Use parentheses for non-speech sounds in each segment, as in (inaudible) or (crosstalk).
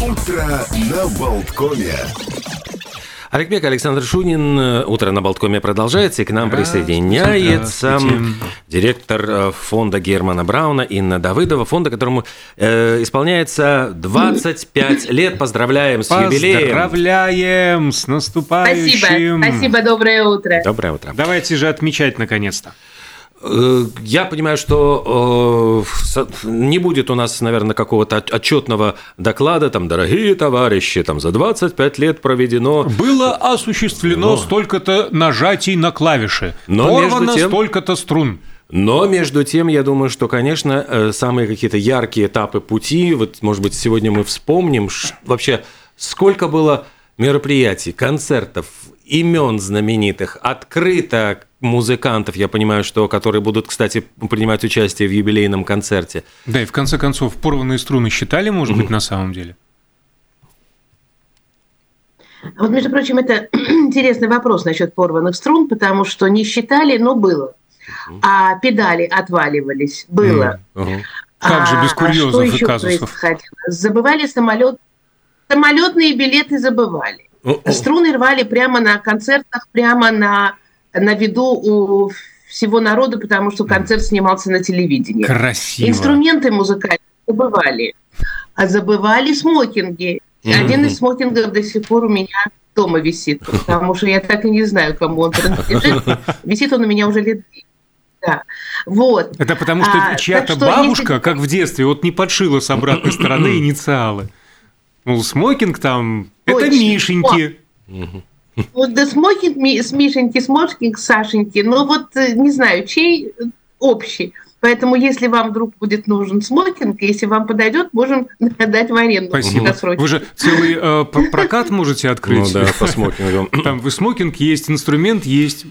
Утро на Болткоме. Олег Александр Шунин. Утро на Болткоме продолжается, и к нам присоединяется директор э, фонда Германа Брауна Инна Давыдова, фонда, которому э, исполняется 25 лет. Поздравляем с юбилеем. Поздравляем с наступающим. Спасибо, спасибо, доброе утро. Доброе утро. Давайте же отмечать наконец-то. Э, я понимаю, что э, не будет у нас, наверное, какого-то отчетного доклада, там, дорогие товарищи, там, за 25 лет проведено... Было осуществлено но... столько-то нажатий на клавиши, но порвано тем... столько-то струн. Но между тем, я думаю, что, конечно, э, самые какие-то яркие этапы пути, вот, может быть, сегодня мы вспомним, вообще, сколько было мероприятий, концертов, имен знаменитых, открыто музыкантов, я понимаю, что которые будут, кстати, принимать участие в юбилейном концерте. Да, и в конце концов, порванные струны считали, может быть, на самом деле? Вот, между прочим, это (clears throat) интересный вопрос насчет порванных струн, потому что не считали, но было. А педали отваливались, было. Mm-hmm. Как же без курьезов а, а что и казусов? Забывали самолет, самолетные билеты забывали. Струны рвали прямо на концертах, прямо на на виду у всего народа, потому что концерт снимался на телевидении. Красиво. Инструменты музыкальные забывали. А забывали смокинги. Mm-hmm. Один из смокингов до сих пор у меня дома висит, потому что я так и не знаю, кому он принадлежит. Висит он у меня уже лет да. Вот. Это потому что а, чья-то бабушка, если... как в детстве, вот не подшила с обратной стороны (clears throat) инициалы. Ну, смокинг там, это Мишеньки. Вот да смокинг с Мишеньки, смокинг Сашеньки, ну вот э, не знаю, чей общий. Поэтому, если вам вдруг будет нужен смокинг, если вам подойдет, можем (laughs) дать в аренду. Спасибо. Вы же целый э, прокат можете открыть. Ну да, по смокингам. (laughs) Там вы смокинг есть, инструмент есть.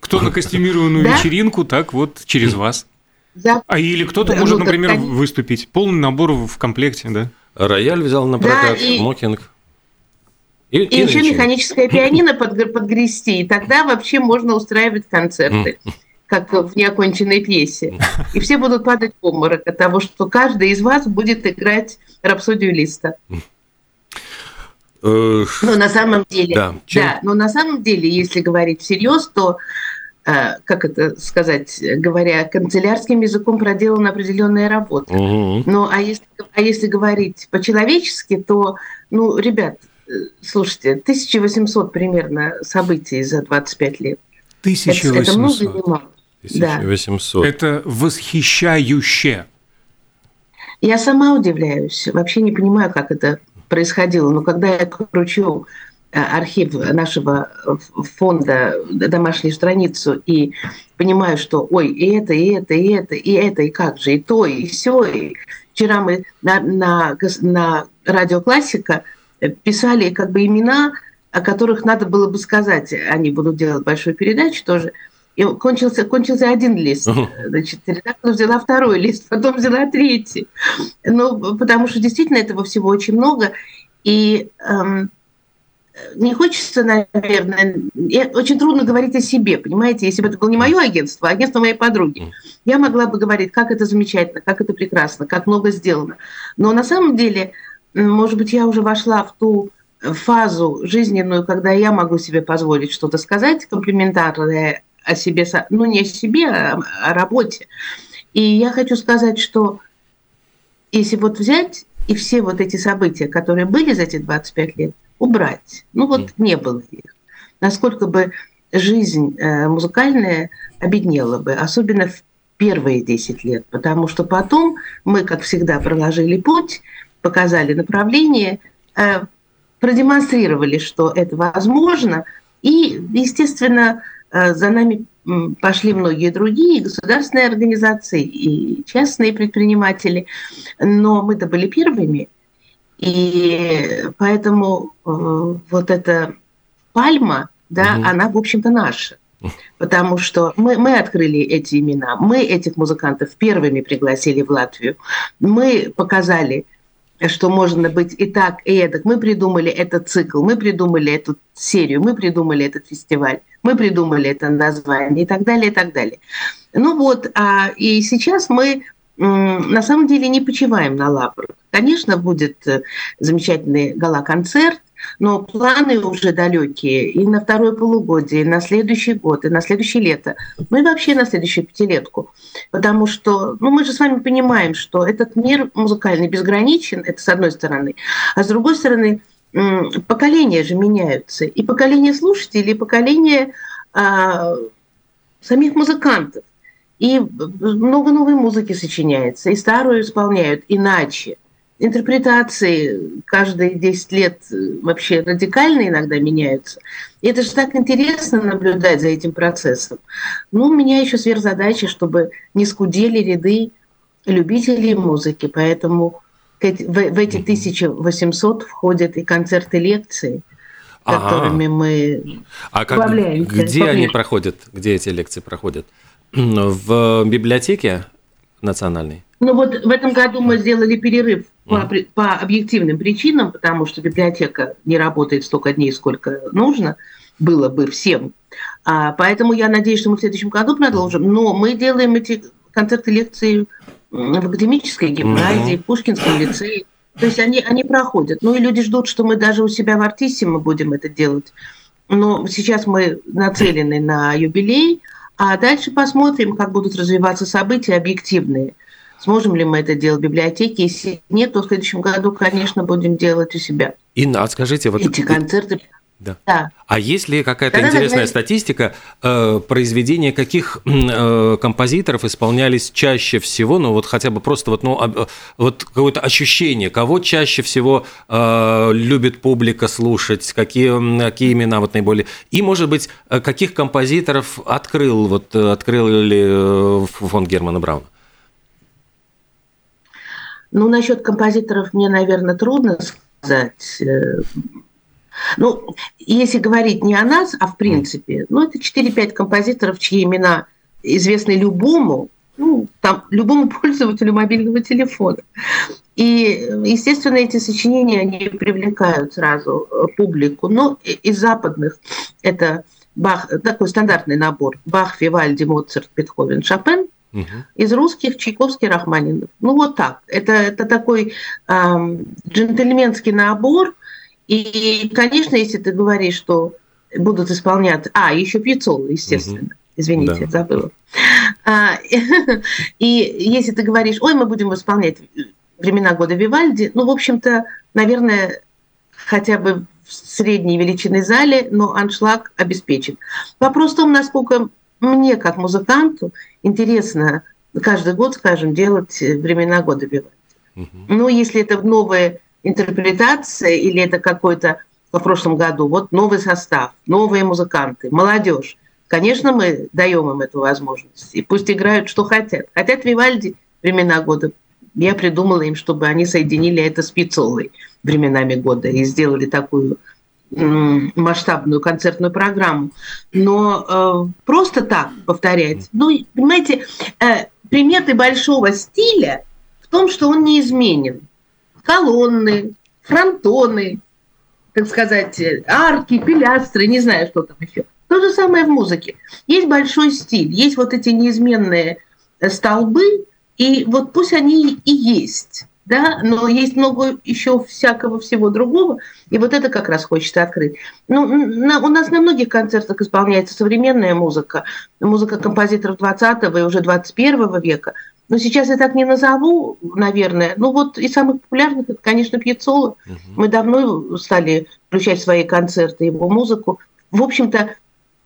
Кто на костюмированную да? вечеринку, так вот через вас. Да. А или кто-то да, может, ну, например, так... выступить. Полный набор в комплекте, да? Рояль взял на прокат, да, и... смокинг. И, и, и еще механическое пианино под, подгрести, и тогда вообще можно устраивать концерты, как в неоконченной пьесе. И все будут падать в обморок от того, что каждый из вас будет играть рапсодию Листа. Но на самом деле, да, чем... да, но на самом деле, если говорить всерьез, то э, как это сказать, говоря канцелярским языком, проделана определенная работа. Угу. Ну, а если, а если говорить по-человечески, то, ну, ребят, слушайте, 1800 примерно событий за 25 лет. 1800. Это, это много или мало? 1800. Да. Это восхищающе. Я сама удивляюсь. Вообще не понимаю, как это происходило. Но когда я кручу э, архив нашего фонда, домашнюю страницу, и понимаю, что ой, и это, и это, и это, и это, и как же, и то, и все. И вчера мы на, на, на радио «Классика» писали как бы имена, о которых надо было бы сказать. Они будут делать большую передачу тоже. И кончился, кончился один лист. Значит, редактор взяла второй лист, потом взяла третий. Ну, потому что действительно этого всего очень много. И эм, не хочется, наверное, очень трудно говорить о себе, понимаете, если бы это было не мое агентство, а агентство моей подруги. Я могла бы говорить, как это замечательно, как это прекрасно, как много сделано. Но на самом деле может быть, я уже вошла в ту фазу жизненную, когда я могу себе позволить что-то сказать комплиментарное о себе, ну не о себе, а о работе. И я хочу сказать, что если вот взять и все вот эти события, которые были за эти 25 лет, убрать, ну вот не было их, насколько бы жизнь э, музыкальная обеднела бы, особенно в первые 10 лет, потому что потом мы, как всегда, проложили путь, показали направление, э, продемонстрировали, что это возможно, и, естественно, э, за нами пошли многие другие государственные организации и частные предприниматели, но мы-то были первыми, и поэтому э, вот эта пальма, да, угу. она, в общем-то, наша. (laughs) Потому что мы, мы открыли эти имена, мы этих музыкантов первыми пригласили в Латвию, мы показали что можно быть и так, и эдак. Мы придумали этот цикл, мы придумали эту серию, мы придумали этот фестиваль, мы придумали это название и так далее, и так далее. Ну вот, а, и сейчас мы на самом деле не почиваем на лаврах. Конечно, будет э, замечательный гала-концерт, но планы уже далекие и на второе полугодие, и на следующий год, и на следующее лето, ну и вообще на следующую пятилетку. Потому что ну, мы же с вами понимаем, что этот мир музыкальный безграничен, это с одной стороны, а с другой стороны поколения же меняются. И поколение слушателей, и поколение а, самих музыкантов. И много новой музыки сочиняется, и старую исполняют иначе интерпретации каждые 10 лет э, вообще радикально иногда меняются. И это же так интересно наблюдать за этим процессом. Ну, у меня еще сверхзадача, чтобы не скудели ряды любителей музыки, поэтому в, эти 1800 входят и концерты, лекции, которыми ага. мы а как, где они проходят, где эти лекции проходят? В библиотеке национальной? Ну вот в этом году мы сделали перерыв по, по объективным причинам, потому что библиотека не работает столько дней, сколько нужно было бы всем. А, поэтому я надеюсь, что мы в следующем году продолжим. Но мы делаем эти концерты, лекции в академической гимназии, в Пушкинском лицее. То есть они, они проходят. Ну и люди ждут, что мы даже у себя в Артисе мы будем это делать. Но сейчас мы нацелены на юбилей, а дальше посмотрим, как будут развиваться события объективные – Сможем ли мы это делать в библиотеке? Если нет, то в следующем году, конечно, будем делать у себя. Инна, а скажите, вот эти концерты. Да. да. А есть ли какая-то интересная да, статистика э, произведения каких э, композиторов исполнялись чаще всего, ну вот хотя бы просто вот, ну, э, вот какое-то ощущение, кого чаще всего э, любит публика слушать, какие, какие имена вот наиболее, и, может быть, э, каких композиторов открыл, вот, э, открыл ли фонд Германа Брауна? Ну, насчет композиторов мне, наверное, трудно сказать. Ну, если говорить не о нас, а в принципе, ну, это 4-5 композиторов, чьи имена известны любому, ну, там, любому (laughs) пользователю мобильного телефона. И, естественно, эти сочинения, они привлекают сразу э, публику. Но из западных это Бах, такой стандартный набор. Бах, Вивальди, Моцарт, Бетховен, Шопен – Угу. Из русских Чайковский, Рахманинов. Ну вот так. Это, это такой эм, джентльменский набор. И, конечно, если ты говоришь, что будут исполнять... А, еще Пьяцола, естественно. Угу. Извините, да. забыла. А, (laughs) и если ты говоришь, ой, мы будем исполнять времена года Вивальди, ну, в общем-то, наверное, хотя бы в средней величины зале, но аншлаг обеспечен. Вопрос в том, насколько мне, как музыканту, интересно каждый год, скажем, делать э, времена года Вивальди. Угу. Ну, если это новая интерпретация или это какой-то по прошлом году, вот новый состав, новые музыканты, молодежь. Конечно, мы даем им эту возможность. И пусть играют, что хотят. Хотят Вивальди времена года. Я придумала им, чтобы они соединили это с Пиццолой временами года и сделали такую масштабную концертную программу, но э, просто так повторять. Ну, понимаете, э, приметы большого стиля в том, что он неизменен. Колонны, фронтоны, так сказать, арки, пилястры, не знаю, что там еще. То же самое в музыке. Есть большой стиль, есть вот эти неизменные столбы, и вот пусть они и есть да, но есть много еще всякого всего другого, и вот это как раз хочется открыть. Ну, на, у нас на многих концертах исполняется современная музыка, музыка композиторов 20 и уже 21 века, но сейчас я так не назову, наверное. Ну вот из самых популярных, это, конечно, Пьяцола. Угу. Мы давно стали включать свои концерты его музыку. В общем-то,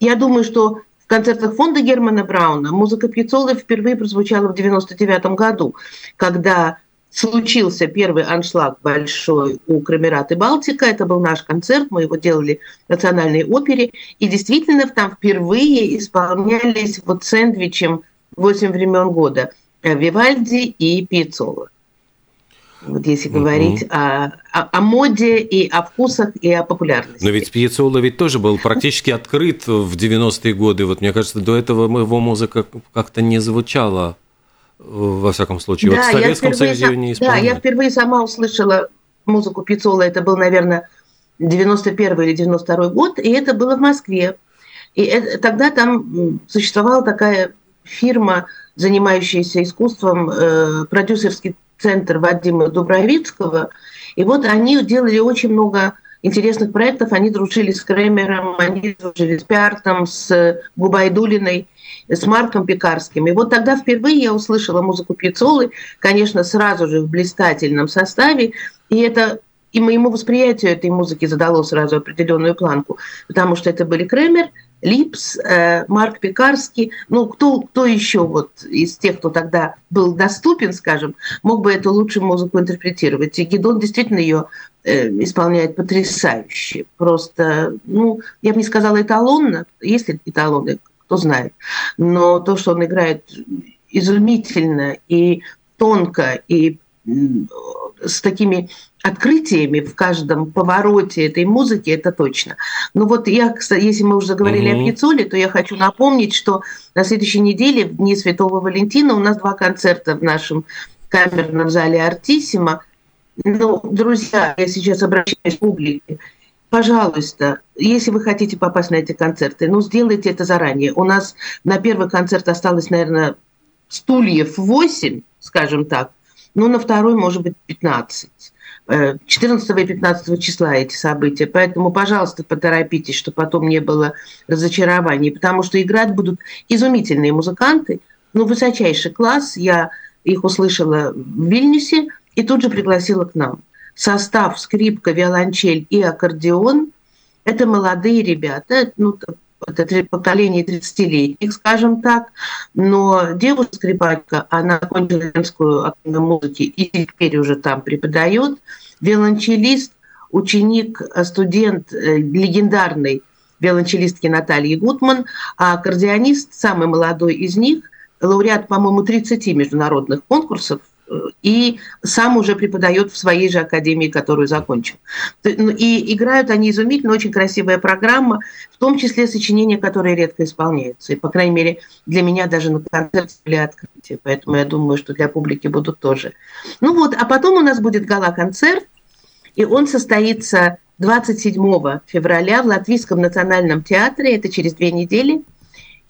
я думаю, что в концертах фонда Германа Брауна музыка Пьяцолы впервые прозвучала в 99 году, когда случился первый аншлаг большой у Крамерат и Балтика. Это был наш концерт, мы его делали в Национальной опере. И действительно там впервые исполнялись вот сэндвичем «Восемь времен года» Вивальди и Пиццола. Вот если говорить угу. о, о, о моде и о вкусах и о популярности. Но ведь Пьяцола ведь тоже был практически открыт в 90-е годы. Вот мне кажется, до этого его музыка как-то не звучала во всяком случае. Да, вот в Советском Союзе ее не исполняли. Да, я впервые сама услышала музыку Пиццола, это был, наверное, 91 или 92 год, и это было в Москве. И это, тогда там существовала такая фирма, занимающаяся искусством, э, продюсерский центр Вадима Дубровицкого. И вот они делали очень много интересных проектов. Они дружили с Кремером, они дружили с Пиартом, с Губайдулиной, с Марком Пекарским. И вот тогда впервые я услышала музыку Пиццолы, конечно, сразу же в блистательном составе. И это и моему восприятию этой музыки задало сразу определенную планку, потому что это были Кремер, Липс, э, Марк Пекарский, ну, кто, кто еще вот из тех, кто тогда был доступен, скажем, мог бы эту лучшую музыку интерпретировать. И Гедон действительно ее э, исполняет потрясающе. Просто, ну, я бы не сказала эталонно, есть ли эталоны, кто знает, но то, что он играет изумительно и тонко, и с такими открытиями в каждом повороте этой музыки, это точно. Ну вот я, кстати, если мы уже заговорили mm-hmm. о Пиццоле, то я хочу напомнить, что на следующей неделе, в Дни Святого Валентина, у нас два концерта в нашем камерном зале «Артиссимо». Ну, друзья, я сейчас обращаюсь к публике. Пожалуйста, если вы хотите попасть на эти концерты, ну, сделайте это заранее. У нас на первый концерт осталось, наверное, стульев 8, скажем так, ну, на второй, может быть, 15. 14 и 15 числа эти события. Поэтому, пожалуйста, поторопитесь, чтобы потом не было разочарований, потому что играть будут изумительные музыканты, ну, высочайший класс. Я их услышала в Вильнюсе и тут же пригласила к нам. Состав скрипка, виолончель и аккордеон – это молодые ребята, ну, это поколение 30-летних, скажем так, но девушка-скрипачка, она окончила Римскую академию музыки и теперь уже там преподает, виолончелист, ученик, студент э, легендарной виолончелистки Натальи Гутман, а аккордеонист, самый молодой из них, лауреат, по-моему, 30 международных конкурсов и сам уже преподает в своей же академии, которую закончил. Ну, и играют они изумительно, очень красивая программа, в том числе сочинения, которые редко исполняются. И, по крайней мере, для меня даже на концерте были открытия, поэтому я думаю, что для публики будут тоже. Ну вот, а потом у нас будет гала-концерт, и он состоится 27 февраля в Латвийском национальном театре, это через две недели.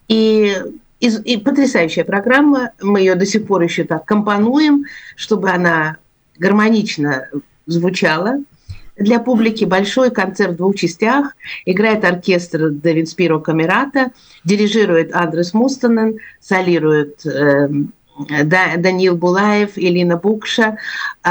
И и, и потрясающая программа. Мы ее до сих пор еще так компонуем, чтобы она гармонично звучала. Для публики большой концерт в двух частях. Играет оркестр Девин Спиро Камерата, дирижирует Андрес Мустанен, солирует э, Даниил Булаев, Элина Букша, э,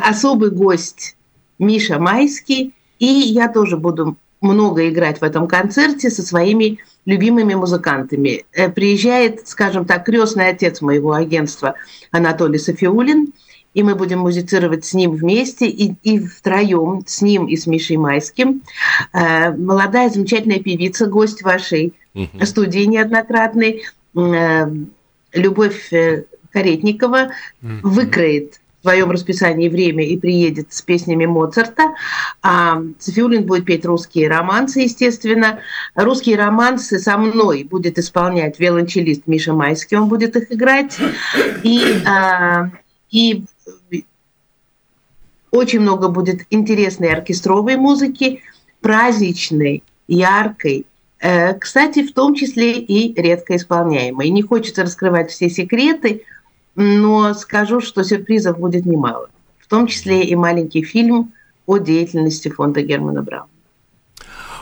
особый гость Миша Майский. И я тоже буду много играть в этом концерте со своими любимыми музыкантами. Э, приезжает, скажем так, крестный отец моего агентства Анатолий Софиулин, и мы будем музицировать с ним вместе и, и втроем, с ним и с Мишей Майским. Э, молодая, замечательная певица, гость вашей uh-huh. студии неоднократной, э, Любовь Каретникова, uh-huh. выкроет своем расписании время и приедет с песнями Моцарта. А Софиулин будет петь русские романсы, естественно. Русские романсы со мной будет исполнять виолончелист Миша Майский, он будет их играть. И, а, и очень много будет интересной оркестровой музыки, праздничной, яркой, э, кстати, в том числе и редко исполняемой. Не хочется раскрывать все секреты, но скажу, что сюрпризов будет немало, в том числе и маленький фильм о деятельности фонда Германа Брауна.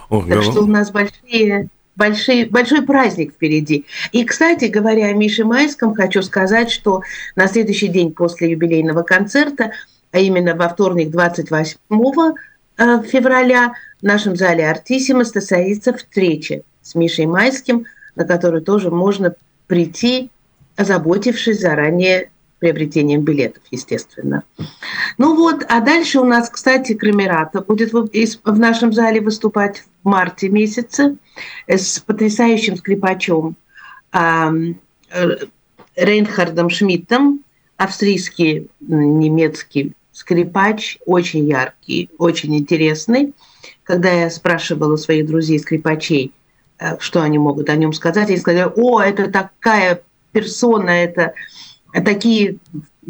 О, так что у нас большие, большие, большой праздник впереди. И, кстати говоря, о Мише Майском хочу сказать, что на следующий день после юбилейного концерта, а именно во вторник 28 э, февраля, в нашем зале «Артиссимо» состоится встреча с Мишей Майским, на которую тоже можно прийти озаботившись заранее приобретением билетов, естественно. Ну вот, а дальше у нас, кстати, Крамерата будет в нашем зале выступать в марте месяце с потрясающим скрипачом э, Рейнхардом Шмидтом, австрийский, немецкий скрипач, очень яркий, очень интересный. Когда я спрашивала своих друзей-скрипачей, э, что они могут о нем сказать, они сказали, о, это такая персона, это такие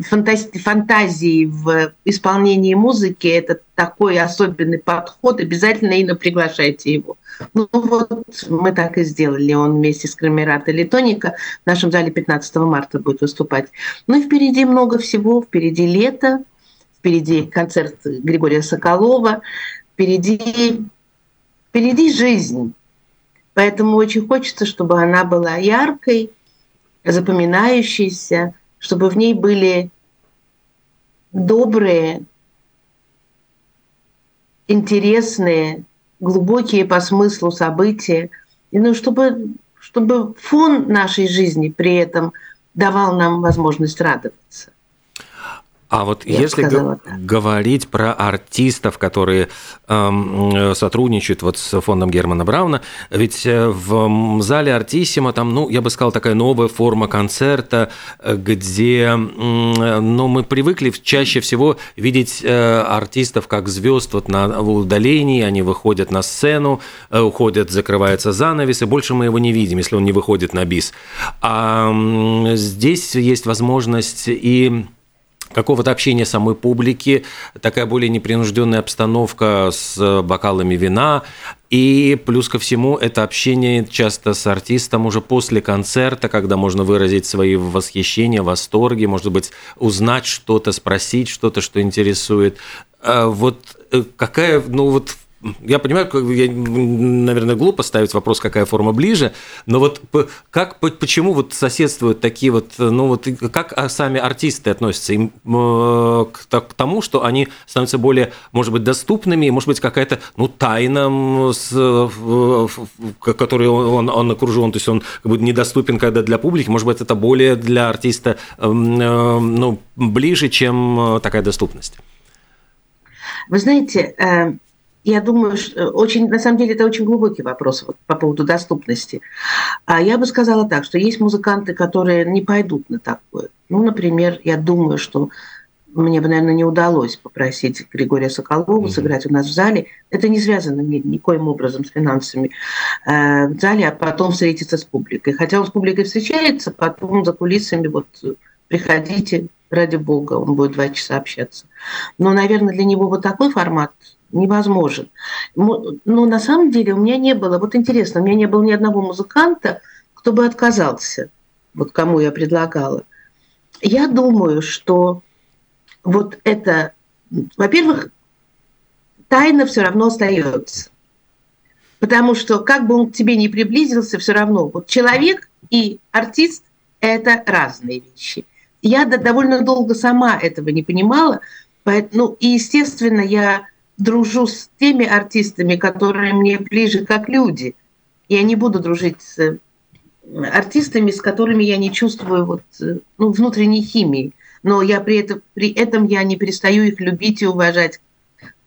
фантази фантазии в исполнении музыки – это такой особенный подход, обязательно и приглашайте его. Ну вот мы так и сделали. Он вместе с Крамерата Литоника в нашем зале 15 марта будет выступать. Ну и впереди много всего. Впереди лето, впереди концерт Григория Соколова, впереди, впереди жизнь. Поэтому очень хочется, чтобы она была яркой, запоминающейся, чтобы в ней были добрые, интересные, глубокие по смыслу события, и ну, чтобы, чтобы фон нашей жизни при этом давал нам возможность радоваться. А вот Я если г- говорить про артистов, которые э, сотрудничают вот с фондом Германа Брауна, ведь э, в зале Артиссима там, ну, я бы сказал, такая новая форма концерта, где, э, ну, мы привыкли чаще всего видеть э, артистов как звезд вот на удалении, они выходят на сцену, э, уходят, закрывается занавес, и больше мы его не видим, если он не выходит на бис. А э, здесь есть возможность и какого-то общения самой публики, такая более непринужденная обстановка с бокалами вина, и плюс ко всему это общение часто с артистом уже после концерта, когда можно выразить свои восхищения, восторги, может быть, узнать что-то, спросить что-то, что интересует. А вот э, какая, ну вот я понимаю, я, наверное, глупо ставить вопрос, какая форма ближе, но вот как, почему вот соседствуют такие вот, ну вот как сами артисты относятся им, э, к тому, что они становятся более, может быть, доступными, может быть, какая-то, ну, тайна, с, которой он, он окружен, то есть он как бы недоступен когда для публики, может быть, это более для артиста, э, ну, ближе, чем такая доступность. Вы знаете, э, я думаю, что э, очень, на самом деле это очень глубокий вопрос вот, по поводу доступности. А я бы сказала так, что есть музыканты, которые не пойдут на такое. Ну, например, я думаю, что мне бы, наверное, не удалось попросить Григория Соколова mm-hmm. сыграть у нас в зале. Это не связано ни, никоим образом с финансами э, в зале, а потом встретиться с публикой. Хотя он с публикой встречается, потом за кулисами вот приходите, ради бога, он будет два часа общаться. Но, наверное, для него вот такой формат невозможен. Но на самом деле у меня не было, вот интересно, у меня не было ни одного музыканта, кто бы отказался, вот кому я предлагала. Я думаю, что вот это, во-первых, тайна все равно остается. Потому что как бы он к тебе не приблизился, все равно вот человек и артист – это разные вещи. Я довольно долго сама этого не понимала, поэтому, ну, и, естественно, я дружу с теми артистами, которые мне ближе как люди. Я не буду дружить с артистами, с которыми я не чувствую вот, ну, внутренней химии. Но я при этом, при этом я не перестаю их любить и уважать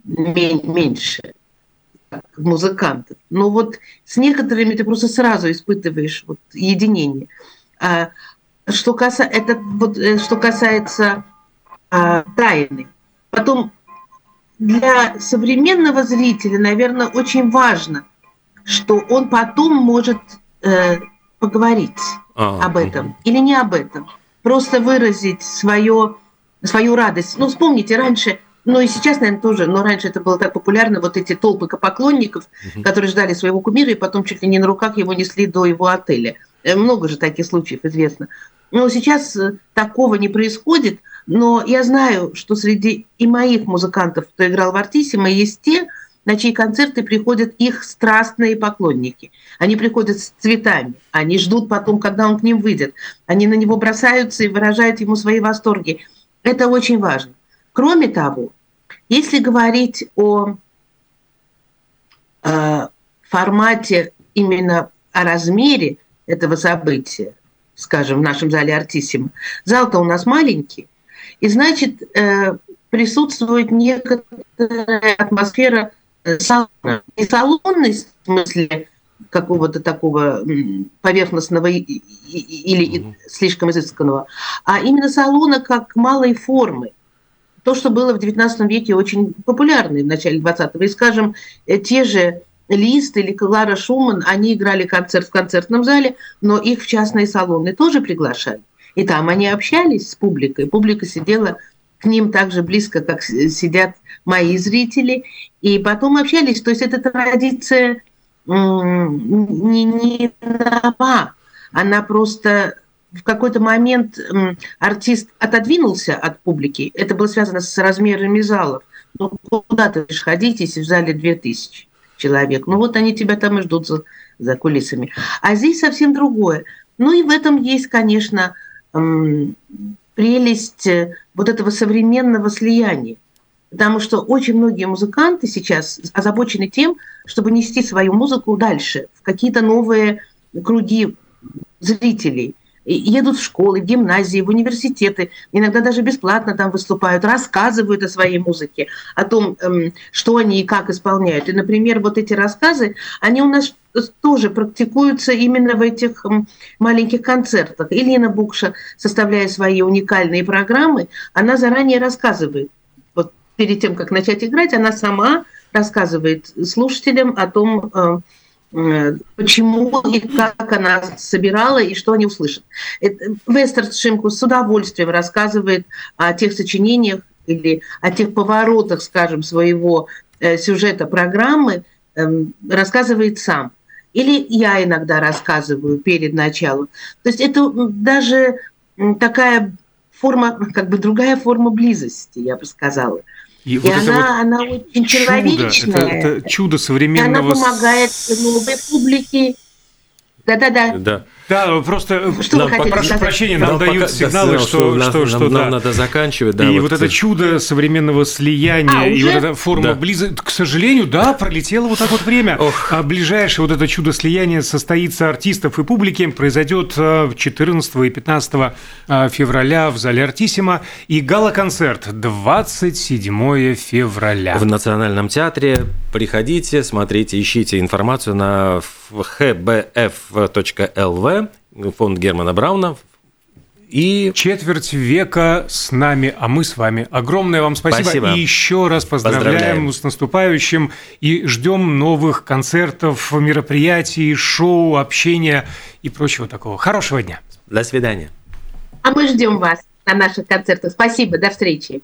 меньше музыкантов. Но вот с некоторыми ты просто сразу испытываешь вот единение. А, что, каса, это, вот, э, что касается а, тайны. Потом для современного зрителя, наверное, очень важно, что он потом может э, поговорить а, об этом угу. или не об этом, просто выразить свое, свою радость. Ну, вспомните, раньше, ну и сейчас, наверное, тоже, но раньше это было так популярно, вот эти толпы поклонников, угу. которые ждали своего кумира и потом чуть ли не на руках его несли до его отеля. Э, много же таких случаев известно. Но сейчас э, такого не происходит – но я знаю, что среди и моих музыкантов, кто играл в Артиссимо, есть те, на чьи концерты приходят их страстные поклонники. Они приходят с цветами, они ждут потом, когда он к ним выйдет. Они на него бросаются и выражают ему свои восторги. Это очень важно. Кроме того, если говорить о э, формате, именно о размере этого события, скажем, в нашем зале Артиссимо, зал-то у нас маленький, и значит, э, присутствует некоторая атмосфера э, салона. Не салонной в смысле какого-то такого поверхностного или слишком изысканного, а именно салона как малой формы. То, что было в XIX веке очень популярно в начале XX. И, скажем, э, те же Лист или Клара Шуман, они играли концерт в концертном зале, но их в частные салоны тоже приглашали. И там они общались с публикой. Публика сидела к ним так же близко, как сидят мои зрители. И потом общались. То есть эта традиция не, не нова. Она просто в какой-то момент артист отодвинулся от публики. Это было связано с размерами залов. Ну, куда ты будешь ходить, если в зале 2000 человек? Ну, вот они тебя там и ждут за, за кулисами. А здесь совсем другое. Ну, и в этом есть, конечно, прелесть э, вот этого современного слияния. Потому что очень многие музыканты сейчас озабочены тем, чтобы нести свою музыку дальше, в какие-то новые круги зрителей – едут в школы, в гимназии, в университеты, иногда даже бесплатно там выступают, рассказывают о своей музыке, о том, эм, что они и как исполняют. И, например, вот эти рассказы, они у нас тоже практикуются именно в этих эм, маленьких концертах. Елена Букша, составляя свои уникальные программы, она заранее рассказывает. Вот перед тем, как начать играть, она сама рассказывает слушателям о том, Э, почему и как она собирала и что они услышат. Вестер Шимку с удовольствием рассказывает о тех сочинениях или о тех поворотах, скажем, своего э, сюжета программы, эм, рассказывает сам. Или я иногда рассказываю перед началом. То есть это даже такая форма, как бы другая форма близости, я бы сказала. И, и вот она, вот она очень чудо, человечная. Это, это чудо современного... Она помогает новой публике. Да-да-да. Да. Да, просто что нам, прошу сказать? прощения, нам, нам дают пока, сигналы, да, что, что, что, нам, что нам, да. нам надо заканчивать. Да, и вот, вот это чудо современного слияния, а, и вот эта форма да. близости, к сожалению, да, пролетело вот так вот время. Ох. А ближайшее вот это чудо слияния состоится артистов и публики, произойдет 14 и 15 а, февраля в зале Артисима, и гала-концерт 27 февраля. В Национальном театре приходите, смотрите, ищите информацию на hbf.lv фонд Германа Брауна. И четверть века с нами, а мы с вами. Огромное вам спасибо. спасибо. И еще раз поздравляем, поздравляем с наступающим и ждем новых концертов, мероприятий, шоу, общения и прочего такого. Хорошего дня. До свидания. А мы ждем вас на наших концертах. Спасибо, до встречи.